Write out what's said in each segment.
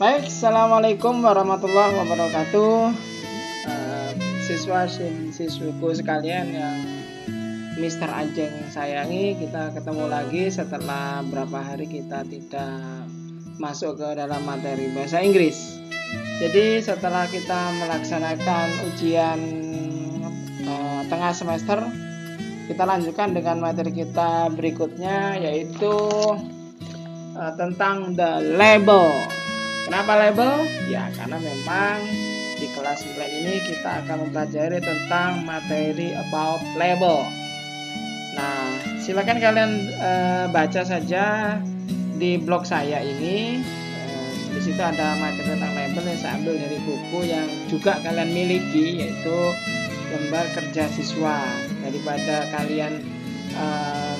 Baik, Assalamualaikum warahmatullahi wabarakatuh. Uh, Siswa siswiku sekalian yang Mister Ajeng sayangi Kita ketemu lagi setelah berapa hari kita tidak masuk ke dalam materi bahasa Inggris. Jadi setelah kita melaksanakan ujian uh, tengah semester Kita lanjutkan dengan materi kita berikutnya yaitu uh, tentang the label Kenapa label? Ya karena memang di kelas 9 ini kita akan mempelajari tentang materi about label. Nah, silakan kalian e, baca saja di blog saya ini. E, di situ ada materi tentang label yang saya ambil dari buku yang juga kalian miliki yaitu lembar kerja siswa. Daripada kalian e,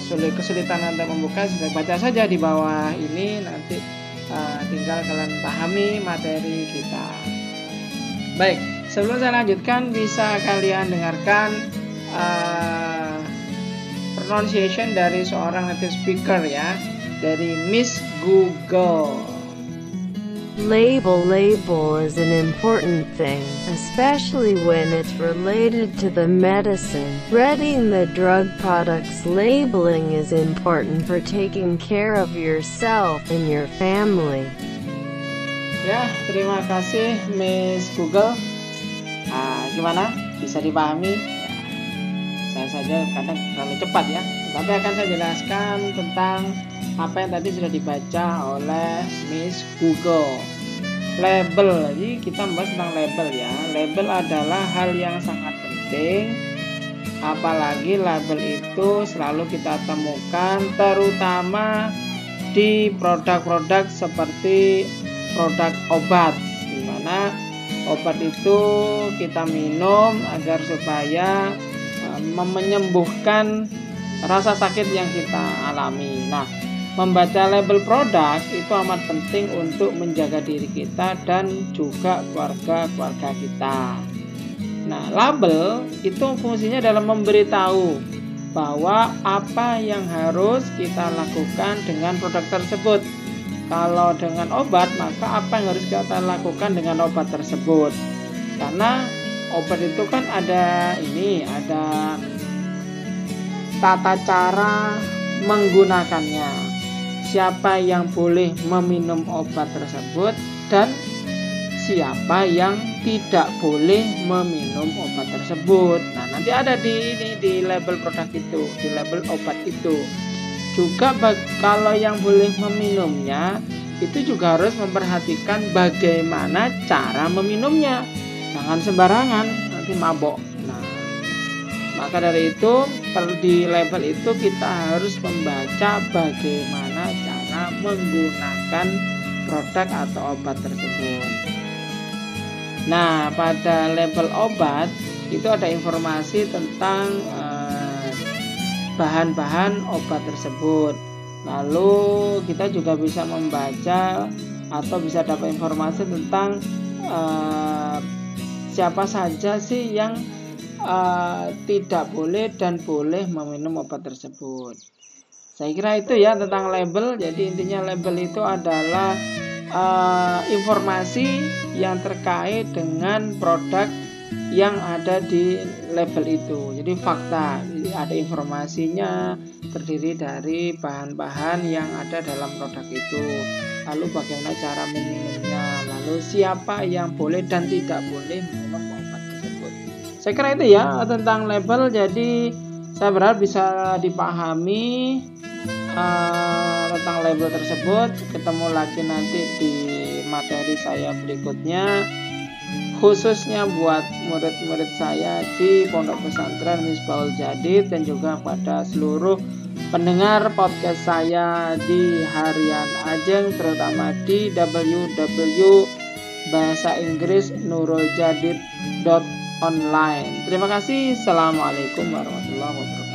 sulit kesulitan untuk membuka, baca saja di bawah ini nanti uh, tinggal kalian pahami materi kita. Baik, sebelum saya lanjutkan bisa kalian dengarkan uh, pronunciation dari seorang native speaker ya dari Miss Google. Label label is an important thing, especially when it's related to the medicine. Reading the drug products labeling is important for taking care of yourself and your family. Ya, terima kasih Miss Google. Ah, gimana? Bisa dipahami? Ya, saya saja kadang terlalu cepat ya. Tapi akan saya jelaskan tentang apa yang tadi sudah dibaca oleh Miss Google. Label, jadi kita membahas tentang label ya. Label adalah hal yang sangat penting, apalagi label itu selalu kita temukan, terutama di produk-produk seperti produk obat, di mana obat itu kita minum agar supaya eh, menyembuhkan rasa sakit yang kita alami. Nah, Membaca label produk itu amat penting untuk menjaga diri kita dan juga keluarga-keluarga kita. Nah, label itu fungsinya dalam memberitahu bahwa apa yang harus kita lakukan dengan produk tersebut. Kalau dengan obat, maka apa yang harus kita lakukan dengan obat tersebut? Karena obat itu kan ada ini, ada tata cara menggunakannya siapa yang boleh meminum obat tersebut dan siapa yang tidak boleh meminum obat tersebut. Nah, nanti ada di ini di label produk itu, di label obat itu. Juga kalau yang boleh meminumnya itu juga harus memperhatikan bagaimana cara meminumnya. Jangan sembarangan, nanti mabok. Nah, maka dari itu di label itu kita harus membaca bagaimana cara menggunakan produk atau obat tersebut. Nah, pada label obat itu ada informasi tentang eh, bahan-bahan uh, obat tersebut. Lalu kita juga bisa membaca atau bisa dapat informasi tentang uh, siapa saja sih yang uh, tidak boleh dan boleh meminum obat tersebut. Saya kira itu ya tentang label. Jadi intinya label itu adalah uh, informasi yang terkait dengan produk yang ada di label itu. Jadi fakta, jadi ada informasinya terdiri dari bahan-bahan yang ada dalam produk itu. Lalu bagaimana cara meminumnya, lalu siapa yang boleh dan tidak boleh minum obat tersebut. Saya kira itu ya tentang label. Jadi saya berharap bisa dipahami uh, tentang label tersebut. Ketemu lagi nanti di materi saya berikutnya khususnya buat murid-murid saya di Pondok Pesantren Misbahul Jadid dan juga pada seluruh pendengar podcast saya di harian Ajeng terutama di www bahasa Inggris Nuruljadid online. Terima kasih. Assalamualaikum warahmatullahi wabarakatuh.